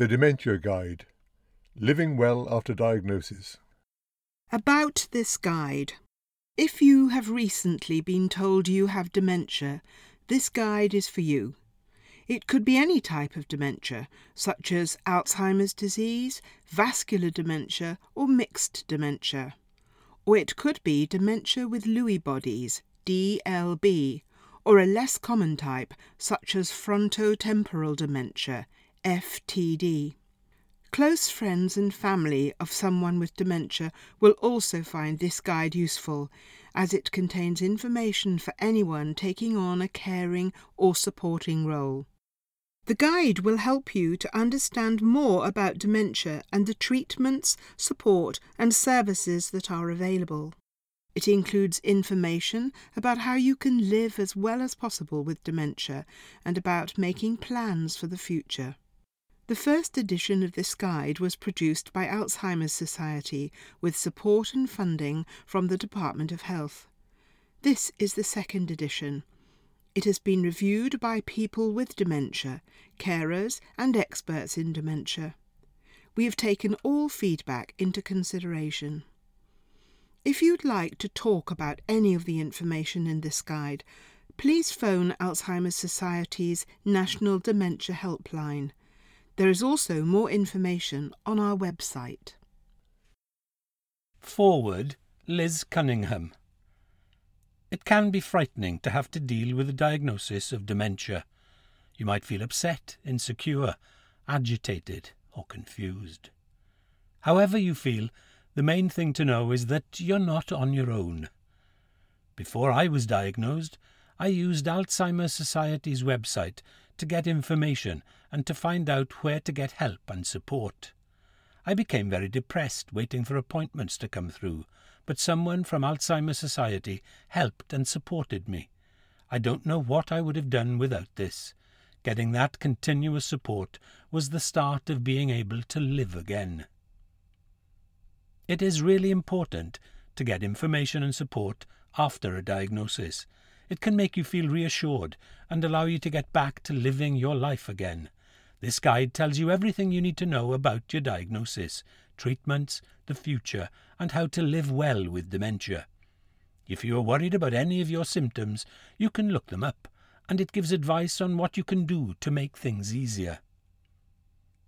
The Dementia Guide Living Well After Diagnosis. About this guide. If you have recently been told you have dementia, this guide is for you. It could be any type of dementia, such as Alzheimer's disease, vascular dementia, or mixed dementia. Or it could be dementia with Lewy bodies, DLB, or a less common type, such as frontotemporal dementia, FTD. Close friends and family of someone with dementia will also find this guide useful, as it contains information for anyone taking on a caring or supporting role. The guide will help you to understand more about dementia and the treatments, support, and services that are available. It includes information about how you can live as well as possible with dementia and about making plans for the future. The first edition of this guide was produced by Alzheimer's Society with support and funding from the Department of Health. This is the second edition. It has been reviewed by people with dementia, carers, and experts in dementia. We have taken all feedback into consideration. If you'd like to talk about any of the information in this guide, please phone Alzheimer's Society's National Dementia Helpline. There is also more information on our website. Foreword, Liz Cunningham. It can be frightening to have to deal with a diagnosis of dementia. You might feel upset, insecure, agitated, or confused. However you feel, the main thing to know is that you're not on your own. Before I was diagnosed, I used Alzheimer's Society's website to get information and to find out where to get help and support. I became very depressed waiting for appointments to come through, but someone from Alzheimer's Society helped and supported me. I don't know what I would have done without this. Getting that continuous support was the start of being able to live again. It is really important to get information and support after a diagnosis. It can make you feel reassured and allow you to get back to living your life again. This guide tells you everything you need to know about your diagnosis, treatments, the future, and how to live well with dementia. If you are worried about any of your symptoms, you can look them up, and it gives advice on what you can do to make things easier.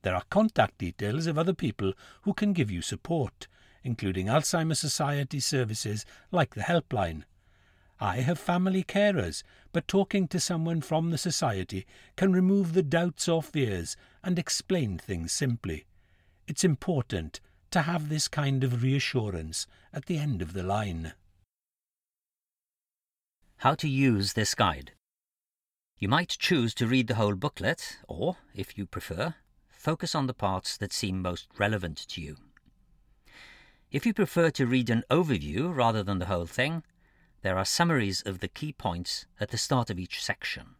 There are contact details of other people who can give you support, including Alzheimer's Society services like the helpline. I have family carers, but talking to someone from the Society can remove the doubts or fears and explain things simply. It's important to have this kind of reassurance at the end of the line. How to use this guide. You might choose to read the whole booklet, or, if you prefer, focus on the parts that seem most relevant to you. If you prefer to read an overview rather than the whole thing, there are summaries of the key points at the start of each section.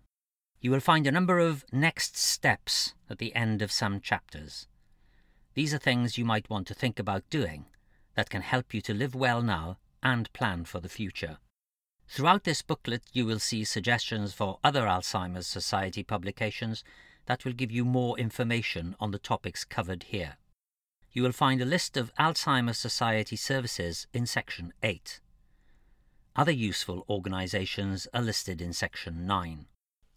You will find a number of next steps at the end of some chapters. These are things you might want to think about doing that can help you to live well now and plan for the future. Throughout this booklet, you will see suggestions for other Alzheimer's Society publications that will give you more information on the topics covered here. You will find a list of Alzheimer's Society services in section 8. Other useful organisations are listed in section 9.